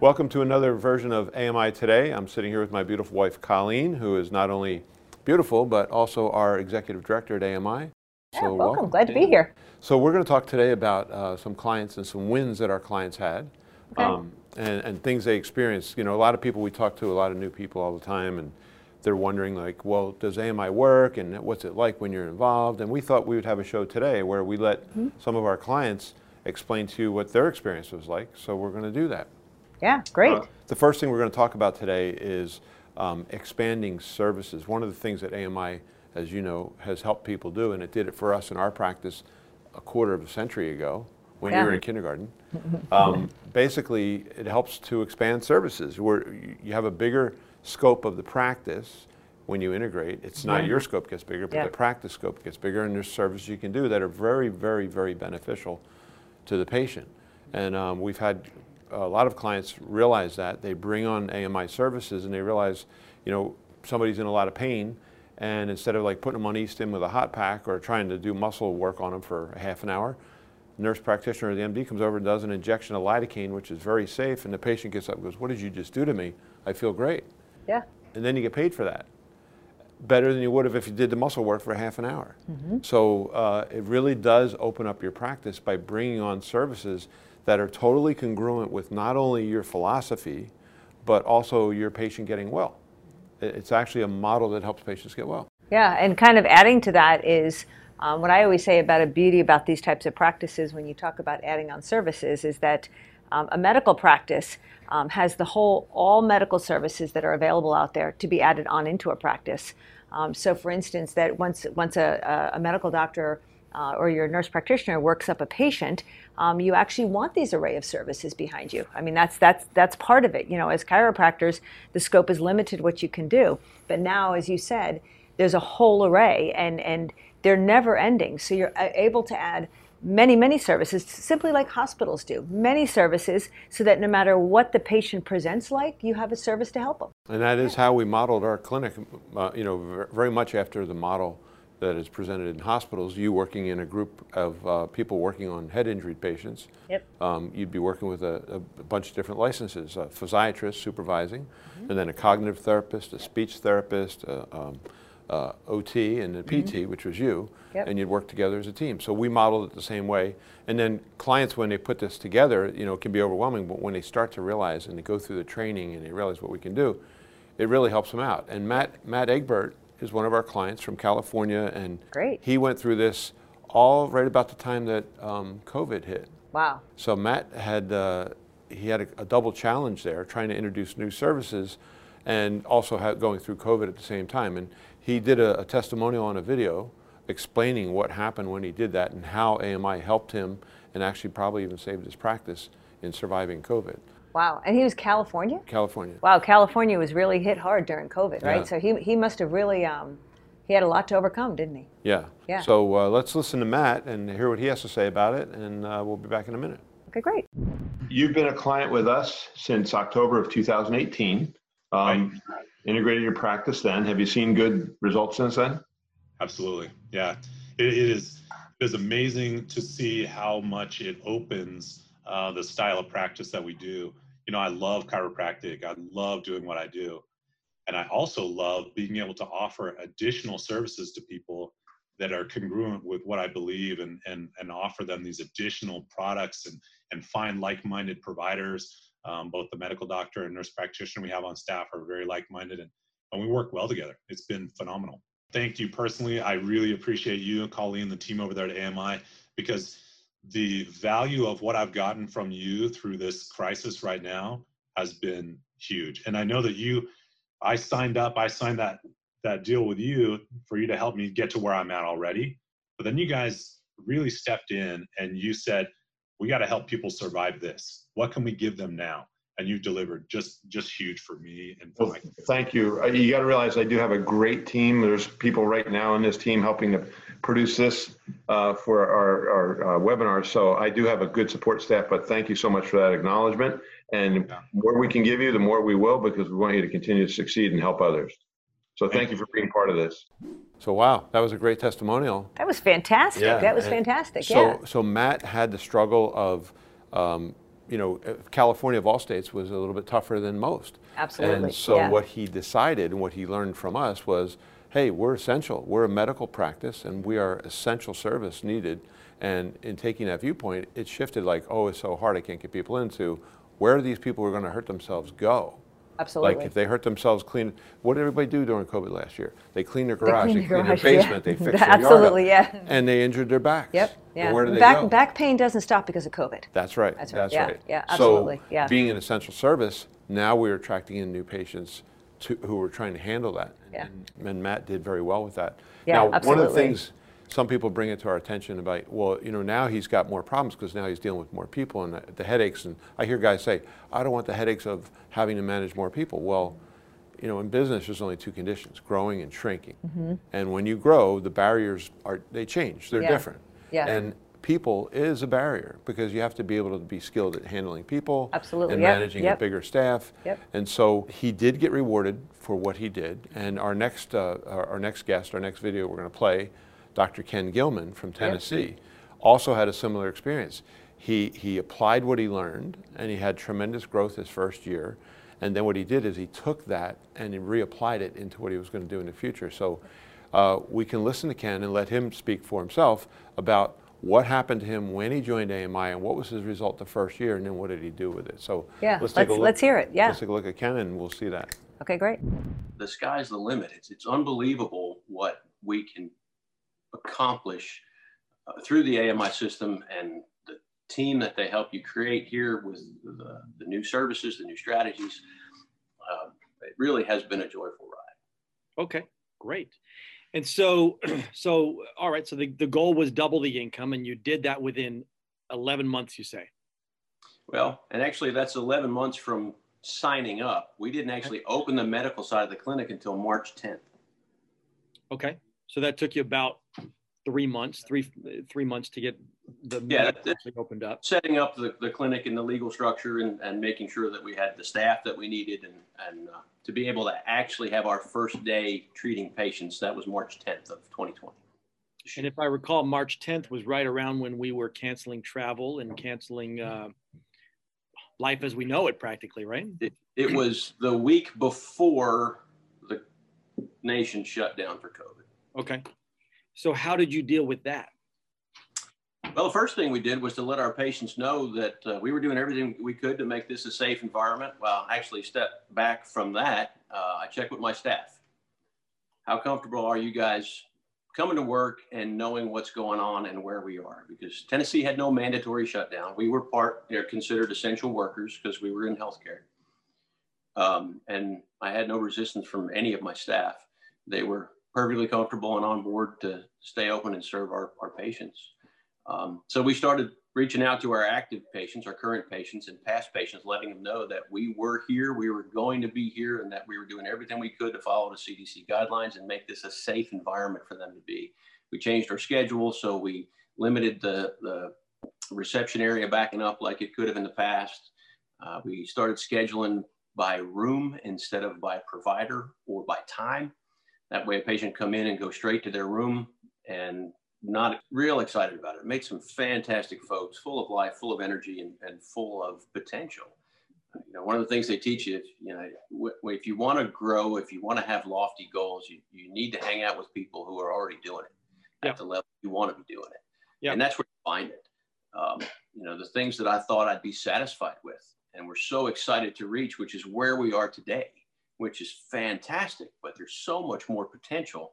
Welcome to another version of AMI Today. I'm sitting here with my beautiful wife, Colleen, who is not only beautiful, but also our executive director at AMI. Yeah, so welcome. welcome. Glad to be here. So we're going to talk today about uh, some clients and some wins that our clients had. Okay. Um, and, and things they experienced. You know, a lot of people we talk to, a lot of new people all the time, and they're wondering like, well, does AMI work and what's it like when you're involved? And we thought we would have a show today where we let mm -hmm. some of our clients explain to you what their experience was like. So we're going to do that. Yeah, great. Uh, the first thing we're going to talk about today is um, expanding services. One of the things that AMI, as you know, has helped people do, and it did it for us in our practice a quarter of a century ago when yeah. you were in kindergarten. Um, basically, it helps to expand services where you have a bigger scope of the practice when you integrate. It's not your scope gets bigger, but yeah. the practice scope gets bigger, and there's services you can do that are very, very, very beneficial to the patient. And um, we've had a lot of clients realize that. They bring on AMI services and they realize, you know, somebody's in a lot of pain, and instead of like putting them on e-stim with a hot pack or trying to do muscle work on them for a half an hour, nurse practitioner or the MD comes over and does an injection of lidocaine, which is very safe, and the patient gets up and goes, what did you just do to me? I feel great. Yeah. And then you get paid for that. Better than you would have if you did the muscle work for half an hour. Mm -hmm. So uh, it really does open up your practice by bringing on services that are totally congruent with not only your philosophy, but also your patient getting well. It's actually a model that helps patients get well. Yeah, and kind of adding to that is um, what I always say about a beauty about these types of practices when you talk about adding on services is that um, a medical practice um, has the whole, all medical services that are available out there to be added on into a practice. Um, so for instance, that once, once a, a medical doctor uh, or your nurse practitioner works up a patient, um, you actually want these array of services behind you. I mean, that's that's that's part of it. You know, as chiropractors, the scope is limited what you can do. But now, as you said, there's a whole array, and and they're never ending. So you're uh, able to add many, many services, simply like hospitals do, many services, so that no matter what the patient presents like, you have a service to help them. And that is how we modeled our clinic, uh, you know, very much after the model that is presented in hospitals. You working in a group of uh, people working on head injury patients. Yep. Um, you'd be working with a, a, bunch of different licenses, a physiatrist supervising, mm -hmm. and then a cognitive therapist, a speech therapist, a, um, uh, OT and a PT, mm -hmm. which was you, yep. and you'd work together as a team. So we modeled it the same way. And then clients, when they put this together, you know, it can be overwhelming, but when they start to realize and they go through the training and they realize what we can do, it really helps them out. And Matt, Matt Egbert is one of our clients from California, and Great. he went through this all right about the time that um, COVID hit. Wow. So Matt had, uh, he had a, a double challenge there, trying to introduce new services and also going through COVID at the same time. And he did a, a, testimonial on a video explaining what happened when he did that and how AMI helped him and actually probably even saved his practice in surviving COVID. Wow, and he was California? California. Wow, California was really hit hard during COVID, right? Yeah. So he, he must have really, um, he had a lot to overcome, didn't he? Yeah. Yeah. So uh, let's listen to Matt and hear what he has to say about it, and uh, we'll be back in a minute. Okay, great. You've been a client with us since October of 2018. Um, right. Integrated your practice then. Have you seen good results since then? Absolutely. Yeah. it, it is it is amazing to see how much it opens uh, the style of practice that we do. You know, I love chiropractic. I love doing what I do. And I also love being able to offer additional services to people that are congruent with what I believe and, and, and offer them these additional products and, and find like-minded providers. Um, both the medical doctor and nurse practitioner we have on staff are very like-minded and, and we work well together. It's been phenomenal. Thank you personally. I really appreciate you and Colleen, the team over there at AMI, because the value of what I've gotten from you through this crisis right now has been huge. And I know that you, I signed up, I signed that that deal with you for you to help me get to where I'm at already. But then you guys really stepped in and you said, we got to help people survive this. What can we give them now? and you've delivered just just huge for me and for well, thank you uh, you got to realize i do have a great team there's people right now in this team helping to produce this uh, for our, our uh, webinars so i do have a good support staff but thank you so much for that acknowledgement and yeah. more we can give you the more we will because we want you to continue to succeed and help others so thank, thank you for being part of this so wow, that was a great testimonial. That was fantastic. Yeah. That was fantastic. So, yeah. so Matt had the struggle of um, you know, uh, California of all states was a little bit tougher than most. Absolutely, And so yeah. what he decided and what he learned from us was, hey, we're essential. We're a medical practice and we are essential service needed. And in taking that viewpoint, it shifted like, oh, it's so hard, I can't get people into. Where are these people who are going to hurt themselves go? Absolutely. Like if they hurt themselves clean, what did everybody do during COVID last year? They cleaned their garage, they cleaned cleaned their their garage, yeah. basement, they fixed their yard Absolutely, yeah. And they injured their backs. Yep. Yeah. Where do they back go? back pain doesn't stop because of COVID. That's right. That's That's right. right. Yeah, yeah, absolutely, So yeah. being an essential service, now we're attracting in new patients to, who were trying to handle that. Yeah. And, and Matt did very well with that. Yeah, now, one of the things some people bring it to our attention about, well, you know, now he's got more problems because now he's dealing with more people and the, the headaches. And I hear guys say, I don't want the headaches of having to manage more people. Well, you know, in business, there's only two conditions: growing and shrinking. And when you grow, the barriers are they change. They're Mm-hmm. Yeah. different. Yeah. And people is a barrier because you have to be able to be skilled at handling people Absolutely, and yep, managing yep. a bigger staff. Yep. And so he did get rewarded for what he did. And our next, uh, our, next guest, our next video we're going to play, Dr. Ken Gilman from Tennessee, also had a similar experience. He, he applied what he learned and he had tremendous growth his first year. And then what he did is he took that and he reapplied it into what he was going to do in the future. So uh, we can listen to Ken and let him speak for himself about what happened to him when he joined AMI and what was his result the first year and then what did he do with it. So Yeah, let's take a let's- look. let's hear it, yeah. Let's take a look at Ken and we'll see that. Okay, great. the sky's the limit. It's, it's unbelievable what we can accomplish uh, through the AMI system and the team that they help you create here with the, the new services, the new strategies. Um, it really has been a joyful ride. Okay, great. And so, so all right. So the, the goal was double the income, and you did that within 11 months. You say. Well, and actually, that's 11 months from signing up. We didn't actually open the medical side of the clinic until March 10th. Okay. So that took you about three months, three three months to get the Yeah, medical that- actually opened up. setting up the, the clinic and the legal structure and, and making sure that we had the staff that we needed and, and uh, to be able to actually have our first day treating patients. That was March 10th of 2020. And if I recall, March 10th was right around when we were canceling travel and canceling uh, life as we know it, practically, right? It, it was the week before the nation shut down for COVID. Okay. So how did you deal with that? Well, the first thing we did was to let our patients know that uh, we were doing everything we could to make this a safe environment. Well, actually, step back from that, uh, I checked with my staff. How comfortable are you guys coming to work and knowing what's going on and where we are? Because Tennessee had no mandatory shutdown. We were part, they're considered essential workers because we were in healthcare. Um, and I had no resistance from any of my staff. They were perfectly comfortable and on board to stay open and serve our, our patients. Um, so we started reaching out to our active patients, our current patients, and past patients, letting them know that we were here, we were going to be here, and that we were doing everything we could to follow the CDC guidelines and make this a safe environment for them to be. We changed our schedule, so we limited the, the reception area backing up like it could have in the past. Uh, we started scheduling by room instead of by provider or by time. That way, a patient come in and go straight to their room and not real excited about it. Made some fantastic folks, full of life, full of energy, and, and full of potential. You know, one of the things they teach you, you know, if you want to grow, if you want to have lofty goals, you, you need to hang out with people who are already doing it Yeah. at the level you want to be doing it. Yeah. And that's where you find it. Um, you know, the things that I thought I'd be satisfied with and we're so excited to reach, which is where we are today, which is fantastic, but there's so much more potential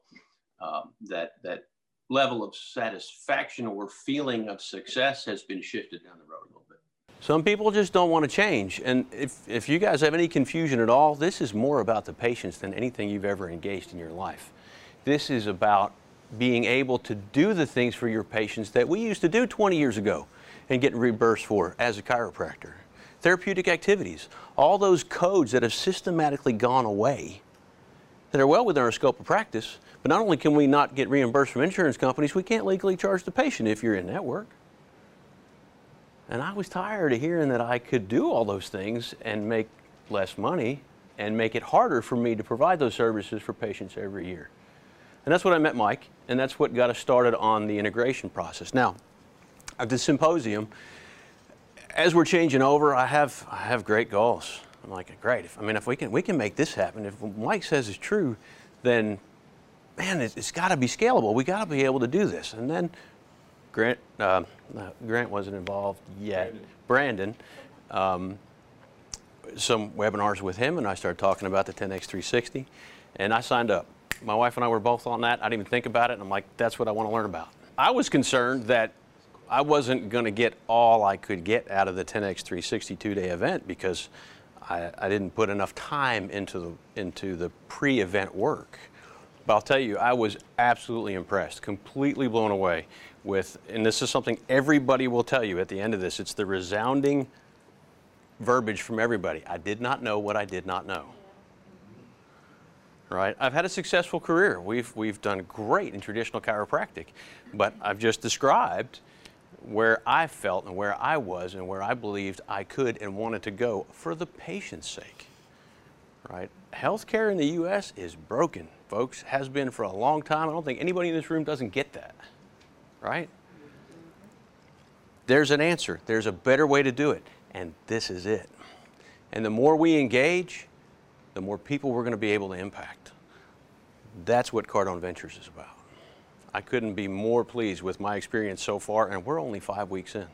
um, that, that level of satisfaction or feeling of success has been shifted down the road a little bit. Some people just don't want to change. And if, if you guys have any confusion at all, this is more about the patients than anything you've ever engaged in your life. This is about being able to do the things for your patients that we used to do 20 years ago and get reimbursed for as a chiropractor. Therapeutic activities, all those codes that have systematically gone away that are well within our scope of practice. But not only can we not get reimbursed from insurance companies, we can't legally charge the patient if you're in network. And I was tired of hearing that I could do all those things and make less money and make it harder for me to provide those services for patients every year. And that's what I met Mike, and that's what got us started on the integration process. Now, at the symposium, as we're changing over, I have I have great goals. I'm like, great. If, I mean, if we can we can make this happen, if Mike says it's true, then man, it's, it's got to be scalable. We got to be able to do this. And then Grant uh, uh, Grant wasn't involved yet. Brandon. um, some webinars with him, and I started talking about the 10x 360, and I signed up. My wife and I were both on that. I didn't even think about it, and I'm like, that's what I want to learn about. I was concerned that I wasn't going to get all I could get out of the 10x 360 two-day event because I, I didn't put enough time into the into the pre-event work. But I'll tell you, I was absolutely impressed, completely blown away with, and this is something everybody will tell you at the end of this. It's the resounding verbiage from everybody. I did not know what I did not know. Right? I've had a successful career. We've, we've done great in traditional chiropractic, but I've just described where I felt and where I was and where I believed I could and wanted to go for the patient's sake. Right? Healthcare in the U.S. is broken, folks. Has been for a long time. I don't think anybody in this room doesn't get that. Right? There's an answer. There's a better way to do it and this is it. And the more we engage, the more people we're going to be able to impact. That's what Cardone Ventures is about. I couldn't be more pleased with my experience so far, and we're only five weeks in.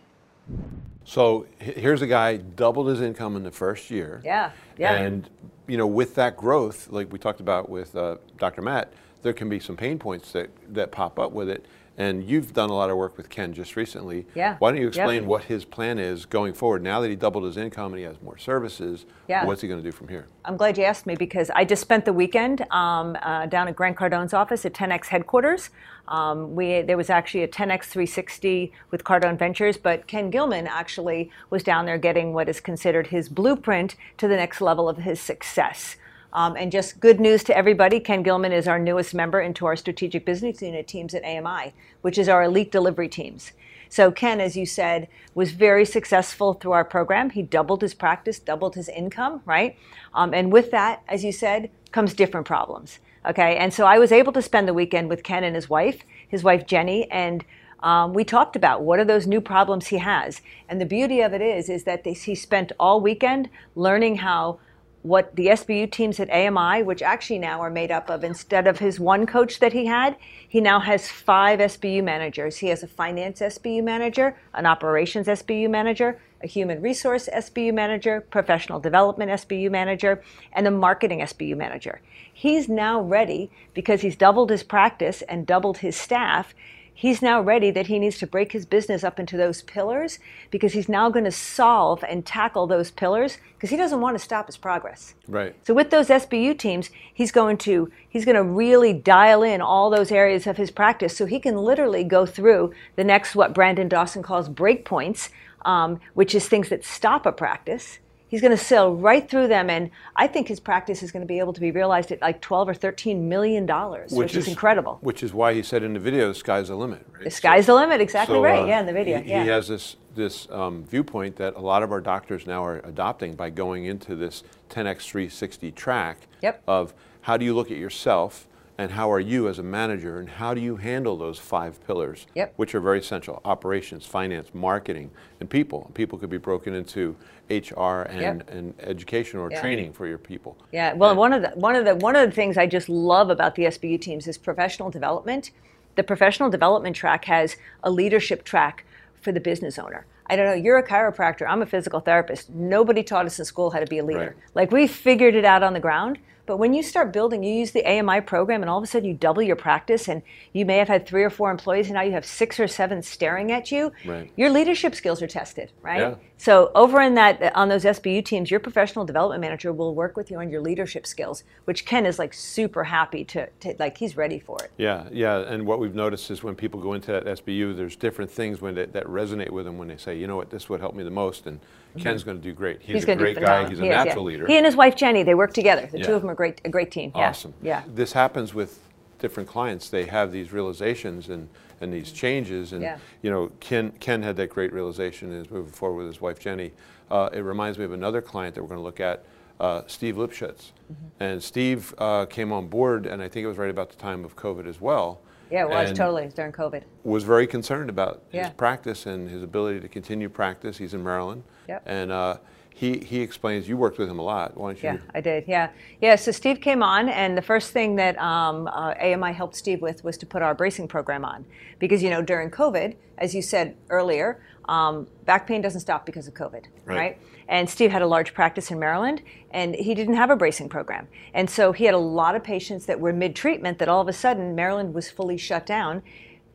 So here's a guy doubled his income in the first year. Yeah, yeah. And you know, with that growth, like we talked about with uh, Dr. Matt, there can be some pain points that that pop up with it. And you've done a lot of work with Ken just recently. Yeah. Why don't you explain yep. what his plan is going forward? Now that he doubled his income and he has more services, yeah. what's he going to do from here? I'm glad you asked me because I just spent the weekend um, uh, down at Grant Cardone's office at 10X headquarters. Um, we, there was actually a 10X 360 with Cardone Ventures, but Ken Gilman actually was down there getting what is considered his blueprint to the next level of his success. Um, and just good news to everybody Ken Gilman is our newest member into our strategic business unit teams at AMI, which is our elite delivery teams. So, Ken, as you said, was very successful through our program. He doubled his practice, doubled his income, right? Um, and with that, as you said, comes different problems. Okay. And so I was able to spend the weekend with Ken and his wife, his wife Jenny, and um, we talked about what are those new problems he has. And the beauty of it is, is that they, he spent all weekend learning how what the SBU teams at AMI, which actually now are made up of, instead of his one coach that he had, he now has five SBU managers. He has a finance SBU manager, an operations SBU manager, a human resource SBU manager, professional development SBU manager, and a marketing SBU manager. He's now ready because he's doubled his practice and doubled his staff he's now ready that he needs to break his business up into those pillars because he's now going to solve and tackle those pillars because he doesn't want to stop his progress. Right. So with those SBU teams, he's going to he's going to really dial in all those areas of his practice so he can literally go through the next what Brandon Dawson calls breakpoints, um, which is things that stop a practice he's going to sail right through them and i think his practice is going to be able to be realized at like 12 or 13 million dollars which, which is, is, incredible which is why he said in the video the sky's the limit right? the sky's so, the limit exactly so, right uh, yeah in the video he, yeah. he has this this um, viewpoint that a lot of our doctors now are adopting by going into this 10x 360 track yep. of how do you look at yourself and how are you as a manager and how do you handle those five pillars yep. which are very essential operations finance marketing and people people could be broken into hr and, yep. and education or yeah. training for your people yeah well and, one of the one of the one of the things i just love about the sbu teams is professional development the professional development track has a leadership track for the business owner I don't know, you're a chiropractor, I'm a physical therapist. Nobody taught us in school how to be a leader. Right. Like we figured it out on the ground. But when you start building, you use the AMI program, and all of a sudden you double your practice, and you may have had three or four employees, and now you have six or seven staring at you. Right. Your leadership skills are tested, right? Yeah. So over in that uh, on those SBU teams, your professional development manager will work with you on your leadership skills, which Ken is like super happy to, to like he's ready for it. Yeah, yeah. And what we've noticed is when people go into that SBU, there's different things when they, that resonate with them when they say, you know what, this would help me the most, and Ken's going to do great. He's, He's a great guy. He's a He is, natural yeah. leader. He and his wife Jenny, they work together. The Yeah. two of them are great, a great team. Awesome. Yeah. This happens with different clients. They have these realizations and, and these changes. And, Yeah. you know, Ken, Ken had that great realization and is moving forward with his wife, Jenny. Uh, it reminds me of another client that we're going to look at, uh, Steve Lipschitz. Mm-hmm. And Steve uh, came on board, and I think it was right about the time of COVID as well. Yeah, it was totally during COVID. Was very concerned about Yeah. his practice and his ability to continue practice. He's in Maryland. Yep. And uh, he, he explains, you worked with him a lot. Why don't you? Yeah, I did. Yeah, yeah. So Steve came on, and the first thing that um, uh, AMI helped Steve with was to put our bracing program on, because you know during COVID, as you said earlier, um, back pain doesn't stop because of COVID, Right. right? And Steve had a large practice in Maryland, and he didn't have a bracing program, and so he had a lot of patients that were mid-treatment that all of a sudden Maryland was fully shut down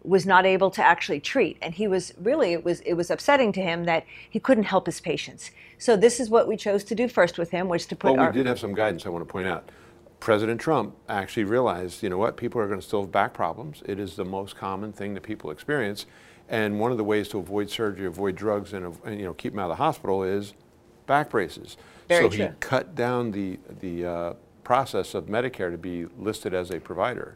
was not able to actually treat and he was really it was it was upsetting to him that he couldn't help his patients so this is what we chose to do first with him was to put Well, our we did have some guidance I want to point out. President Trump actually realized, you know what, people are going to still have back problems. It is the most common thing that people experience. And one of the ways to avoid surgery, avoid drugs, and, and, you know, keep them out of the hospital is back braces. Very so true. he cut down the, the uh, process of Medicare to be listed as a provider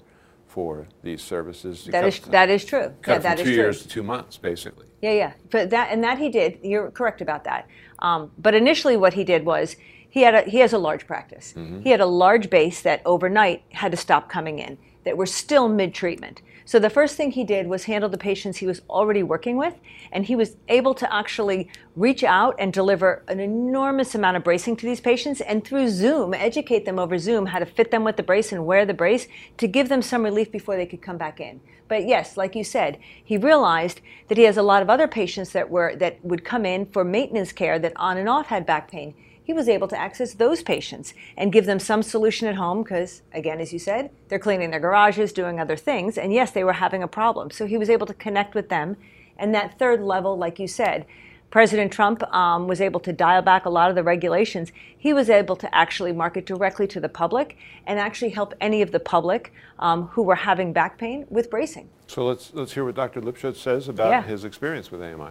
for these services. to that cut that is true yeah, that two is true years to two months, basically. Yeah, yeah. But that and that he did. You're correct about that. Um, but initially, what he did was he had a he has a large practice. He had a large base that overnight had to stop coming in that were still mid treatment. So the first thing he did was handle the patients he was already working with, and he was able to actually reach out and deliver an enormous amount of bracing to these patients, and through Zoom, educate them over Zoom how to fit them with the brace and wear the brace to give them some relief before they could come back in. But yes, like you said, he realized that he has a lot of other patients that were that would come in for maintenance care that on and off had back pain. He was able to access those patients and give them some solution at home because, again, as you said, they're cleaning their garages, doing other things, and yes, they were having a problem. So he was able to connect with them. And that third level, like you said, President Trump um, was able to dial back a lot of the regulations. He was able to actually market directly to the public and actually help any of the public um, who were having back pain with bracing. So let's, let's hear what Dr. Lipschitz says about Yeah. his experience with AMI.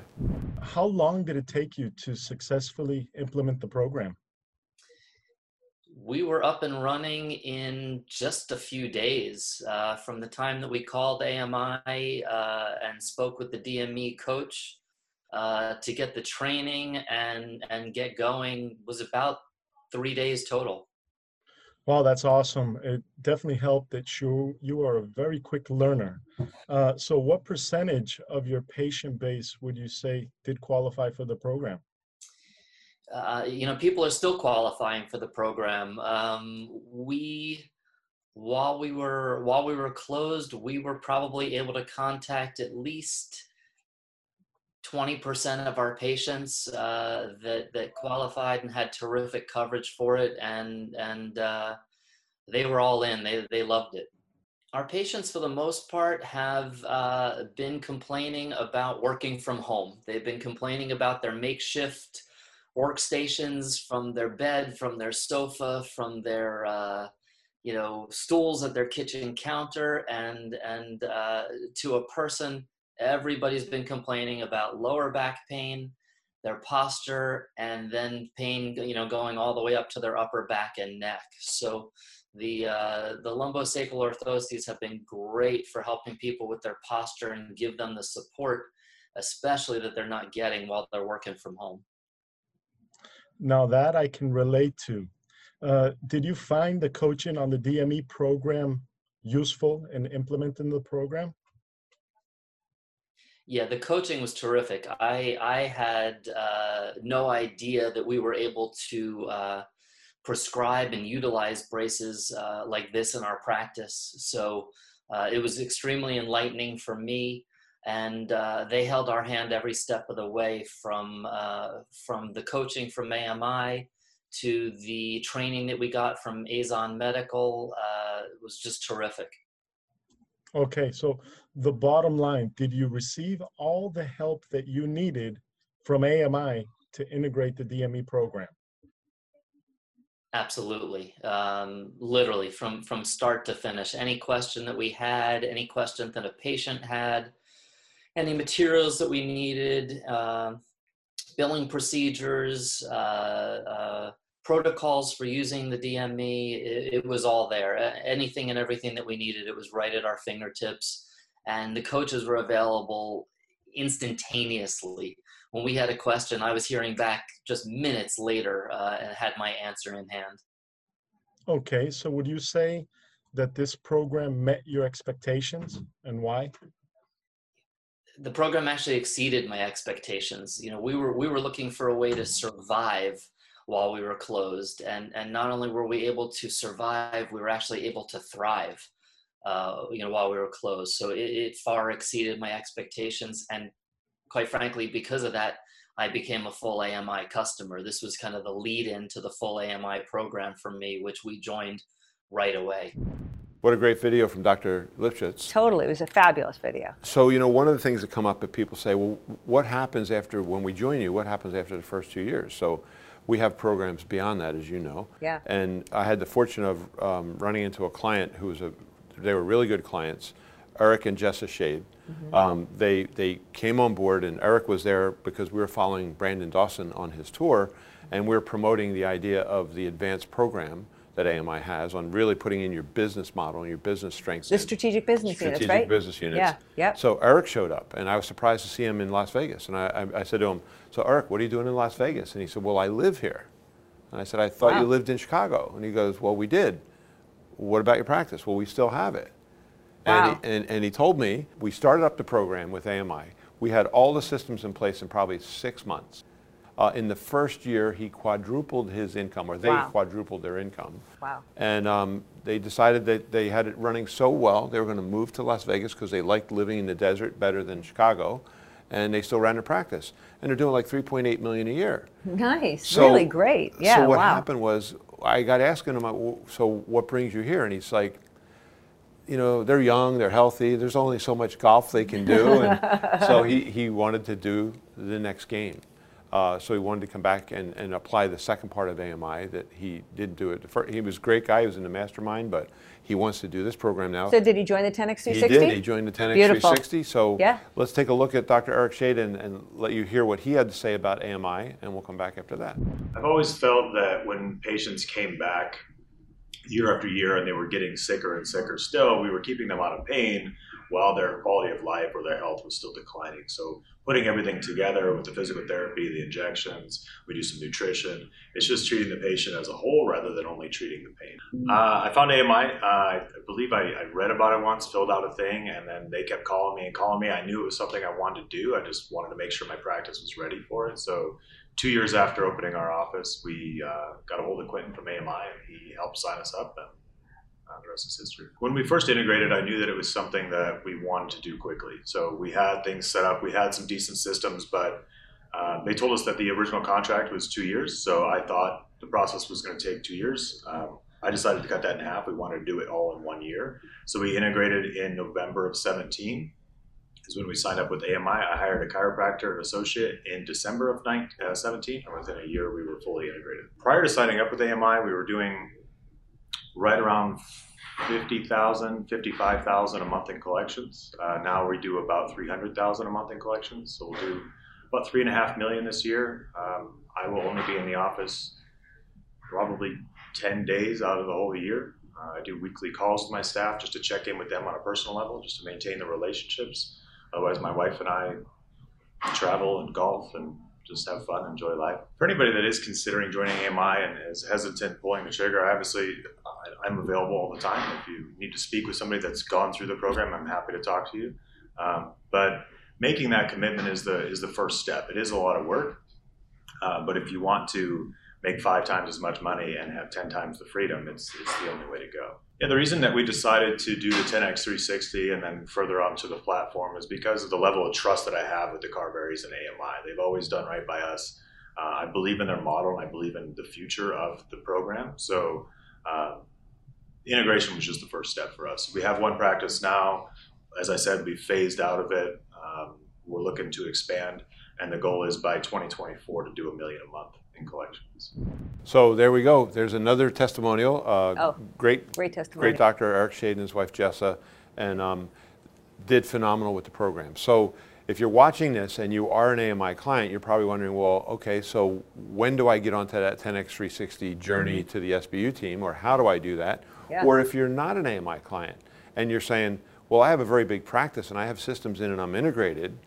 How long did it take you to successfully implement the program? we were up and running in just a few days uh, from the time that we called AMI uh, and spoke with the DME coach uh, to get the training and and get going was about three days total. Wow, that's awesome. It definitely helped that you you are a very quick learner. Uh, so, what percentage of your patient base would you say did qualify for the program? uh, you know, people are still qualifying for the program. Um, we, while we were while we were closed, we were probably able to contact at least twenty percent of our patients uh, that that qualified and had terrific coverage for it, and and uh, they were all in. They they loved it. Our patients, for the most part, have uh, been complaining about working from home. They've been complaining about their makeshift workstations from their bed, from their sofa, from their uh, you know stools at their kitchen counter, and and uh, to a person, everybody's been complaining about lower back pain, their posture, and then pain you know going all the way up to their upper back and neck. So. The uh, the lumbosacral orthoses have been great for helping people with their posture and give them the support, especially that they're not getting while they're working from home. Now, that I can relate to. Uh, did you find the coaching on the DME program useful in implementing the program? Yeah, the coaching was terrific. I I had uh, no idea that we were able to uh, prescribe and utilize braces uh, like this in our practice. So uh, it was extremely enlightening for me, and uh, they held our hand every step of the way from uh, from the coaching from AMI to the training that we got from Azon Medical. It was just terrific. Okay, so the bottom line did you receive all the help that you needed from AMI to integrate the DME program? Absolutely, um, literally from from start to finish. Any question that we had, any question that a patient had, any materials that we needed, uh, billing procedures, uh, uh, protocols for using the DME, it, it was all there. Anything and everything that we needed, it was right at our fingertips, and the coaches were available instantaneously when we had a question, I was hearing back just minutes later uh, and had my answer in hand. Okay, so would you say that this program met your expectations and why? the program actually exceeded my expectations. You know, we were we were looking for a way to survive while we were closed, and and not only were we able to survive, we were actually able to thrive. Uh, you know, while we were closed, so it, it far exceeded my expectations, and quite frankly, because of that, I became a full AMI customer. This was kind of the lead into the full AMI program for me, which we joined right away. What a great video from Dr. Lipschitz. Totally, it was a fabulous video. So, you know, one of the things that come up that people say, well, what happens after, when we join you, what happens after the first two years? So we have programs beyond that, as you know. Yeah. And I had the fortune of um, running into a client who was a, they were really good clients, Eric and Jessa Shade. Mm-hmm. Um, they, they came on board and Eric was there because we were following Brandon Dawson on his tour and we we're promoting the idea of the advanced program that AMI has on really putting in your business model and your business strengths. The strategic business strategic units, right? business units. Yeah, yep. So Eric showed up, and I was surprised to see him in Las Vegas. And I, I, I, said to him, "So Eric, what are you doing in Las Vegas?" And he said, "Well, I live here." And I said, "I thought wow. you lived in Chicago." And he goes, "Well, we did." What about your practice? Well, we still have it. Wow. And, he, and, and he told me we started up the program with AMI. We had all the systems in place in probably six months. Uh, in the first year, he quadrupled his income, or they wow. quadrupled their income. Wow. And um, they decided that they had it running so well, they were going to move to Las Vegas because they liked living in the desert better than Chicago. And they still ran a practice. And they're doing like 3.8 million a year. Nice. So, really great. Yeah. So what wow. happened was I got asking him, so what brings you here? And he's like, you know, they're young, they're healthy, there's only so much golf they can do. And so he, he wanted to do the next game. Uh, so he wanted to come back and, and apply the second part of AMI that he didn't do it. He was a great guy, he was in the mastermind, but he wants to do this program now. So did he join the 10x360? He did, he joined the 10x360. Beautiful. So yeah. let's take a look at Dr. Eric Shade and, and let you hear what he had to say about AMI, and we'll come back after that. I've always felt that when patients came back year after year and they were getting sicker and sicker still, we were keeping them out of pain while their quality of life or their health was still declining. So putting everything together with the physical therapy, the injections, we do some nutrition. It's just treating the patient as a whole rather than only treating the pain. Uh, I found AMI. Uh, I believe I, I, read about it once, filled out a thing, and then they kept calling me and calling me. I knew it was something I wanted to do. I just wanted to make sure my practice was ready for it. So two years after opening our office, we uh, got a hold of Quentin from AMI, and he helped sign us up. And uh, the rest is history. When we first integrated, I knew that it was something that we wanted to do quickly. So we had things set up, we had some decent systems, but uh, they told us that the original contract was two years. So I thought the process was going to take two years. Um, I decided to cut that in half. We wanted to do it all in one year. So we integrated in November of 17 is when we signed up with AMI. I hired a chiropractor associate in December of 19, uh, 17, and within a year we were fully integrated. Prior to signing up with AMI, we were doing right around 50,000, 55,000 a month in collections. Uh, now we do about 300,000 a month in collections. So we'll do about three and a half million this year. Um, I will only be in the office probably 10 days out of the whole year. Uh, I do weekly calls with my staff just to check in with them on a personal level, just to maintain the relationships. Otherwise, my wife and I travel and golf and just have fun, enjoy life. For anybody that is considering joining AMI and is hesitant pulling the trigger, obviously I'm available all the time. If you need to speak with somebody that's gone through the program, I'm happy to talk to you. Um, but making that commitment is the is the first step. It is a lot of work, uh, but if you want to make five times as much money and have 10 times the freedom, it's, it's the only way to go. Yeah, the reason that we decided to do the 10x 360 and then further on to the platform is because of the level of trust that I have with the Carberries and AMI. They've always done right by us. Uh, I believe in their model and I believe in the future of the program. So uh, integration was just the first step for us. We have one practice now. As I said, we've phased out of it. Um, we're looking to expand, and the goal is by 2024 to do a million a month in collections. So there we go. There's another testimonial. Uh, oh, great, great testimonial. Great doctor Eric Shade and his wife Jessa, and um, did phenomenal with the program. So if you're watching this and you are an AMI client, you're probably wondering, well, okay, so when do I get onto that 10x360 journey mm-hmm. to the SBU team, or how do I do that? Yeah. Or if you're not an AMI client and you're saying, well, I have a very big practice and I have systems in and I'm integrated,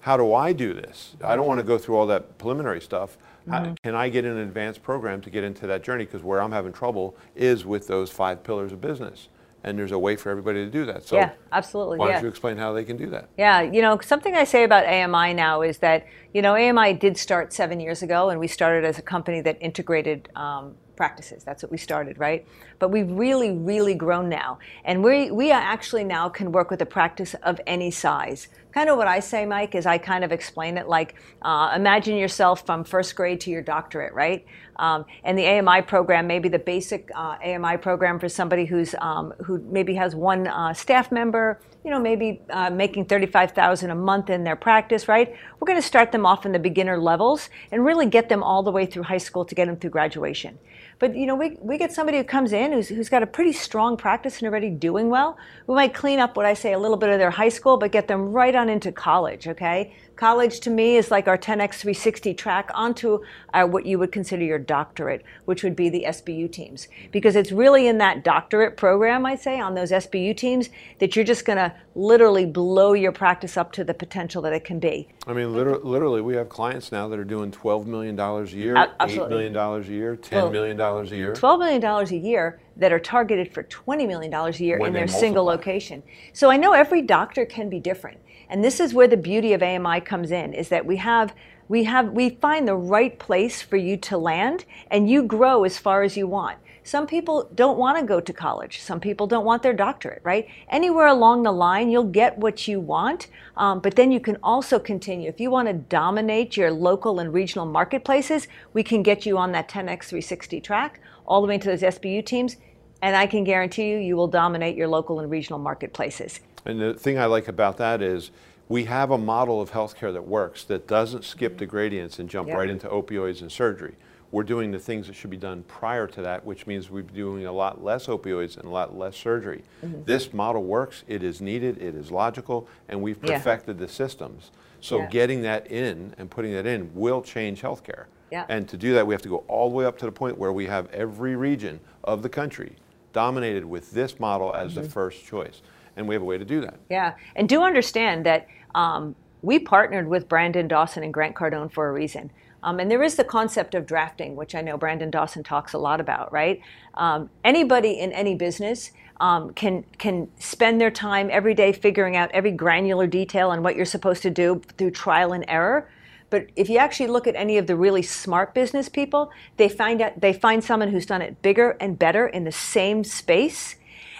how do I do this? I don't want to go through all that preliminary stuff. How, Mm-hmm. can I get an advanced program to get into that journey? Because where I'm having trouble is with those five pillars of business. and there's a way for everybody to do that. So yeah, absolutely. why yeah. don't you explain how they can do that? Yeah, you know, something I say about AMI now is that, you know, AMI did start seven years ago, and we started as a company that integrated um, practices. That's what we started, right? But we've really, really grown now. And we, we actually now can work with a practice of any size. Kind of what I say, Mike, is I kind of explain it like uh, imagine yourself from first grade to your doctorate, right? Um, and the AMI program, maybe the basic uh, AMI program for somebody who's um, who maybe has one uh, staff member, you know, maybe uh, making thirty-five thousand a month in their practice, right? We're going to start them off in the beginner levels and really get them all the way through high school to get them through graduation. But you know, we, we get somebody who comes in who's, who's got a pretty strong practice and already doing well. We might clean up what I say a little bit of their high school, but get them right on into college. Okay, college to me is like our 10x 360 track onto uh, what you would consider your doctorate, which would be the SBU teams, because it's really in that doctorate program, I say, on those SBU teams that you're just going to literally blow your practice up to the potential that it can be. I mean, literally, literally, we have clients now that are doing $12 million a year, A- $8 a year, $10 Well, million a year. $12 million a year that are targeted for $20 million a year When in their single location. So I know every doctor can be different. And this is where the beauty of AMI comes in is that we have we have we find the right place for you to land and you grow as far as you want. Some people don't want to go to college. Some people don't want their doctorate, right? Anywhere along the line, you'll get what you want, um, but then you can also continue. If you want to dominate your local and regional marketplaces, we can get you on that 10x 360 track all the way into those SBU teams, and I can guarantee you, you will dominate your local and regional marketplaces. And the thing I like about that is we have a model of healthcare that works that doesn't skip mm-hmm. the gradients and jump Yeah. right into opioids and surgery. We're doing the things that should be done prior to that, which means we're doing a lot less opioids and a lot less surgery. Mm-hmm. This model works, it is needed, it is logical, and we've Yeah. perfected the systems. So Yeah. getting that in and putting that in will change healthcare. Yeah. And to do that, we have to go all the way up to the point where we have every region of the country dominated with this model as the mm-hmm. first choice. And we have a way to do that. Yeah, and do understand that um, we partnered with Brandon Dawson and Grant Cardone for a reason. Um, and there is the concept of drafting, which I know Brandon Dawson talks a lot about, right? Um, anybody in any business um, can can spend their time every day figuring out every granular detail on what you're supposed to do through trial and error. But if you actually look at any of the really smart business people, they find out they find someone who's done it bigger and better in the same space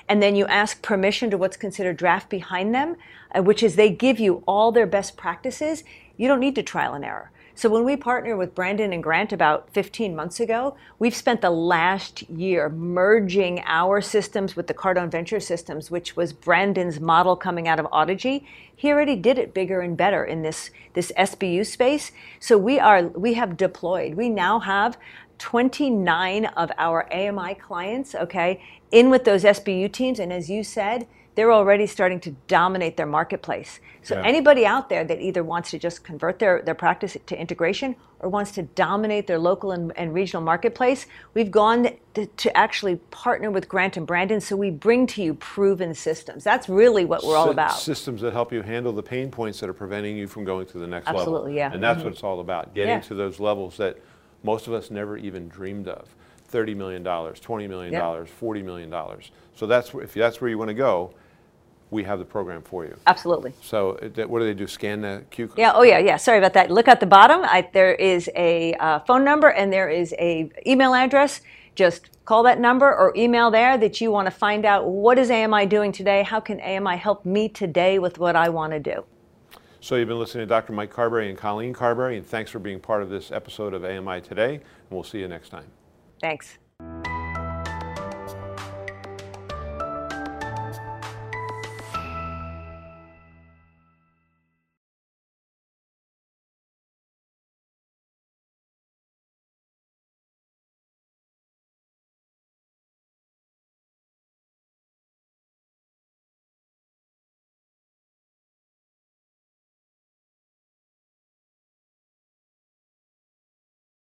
and then you ask permission to what's considered draft behind them, uh, which is they give you all their best practices. You don't need to trial and error. So when we partnered with Brandon and Grant about 15 months ago, we've spent the last year merging our systems with the Cardone Venture systems, which was Brandon's model coming out of Audigy. He already did it bigger and better in this, this SBU space. So we are we have deployed. We now have 29 of our AMI clients, okay, in with those SBU teams. And as you said, they're already starting to dominate their marketplace. So Yeah. anybody out there that either wants to just convert their, their practice to integration or wants to dominate their local and, and regional marketplace, we've gone to, to actually partner with Grant and Brandon so we bring to you proven systems. That's really what we're all about. Systems that help you handle the pain points that are preventing you from going to the next level. Absolutely, yeah. And that's Mhm. what it's all about, getting Yeah. to those levels that most of us never even dreamed of. $30 million, $20 million, Yep. $40 million. So that's, if that's where you want to go, we have the program for you. Absolutely. So uh, what do they do, scan the Q code? Yeah. Oh, yeah. Yeah. Sorry about that. Look at the bottom. I, there is a uh, phone number and there is a email address. Just call that number or email there that you want to find out what is AMI doing today. How can AMI help me today with what I want to do? So you've been listening to Dr. Mike Carberry and Colleen Carberry, and thanks for being part of this episode of AMI Today, and we'll see you next time. Thanks.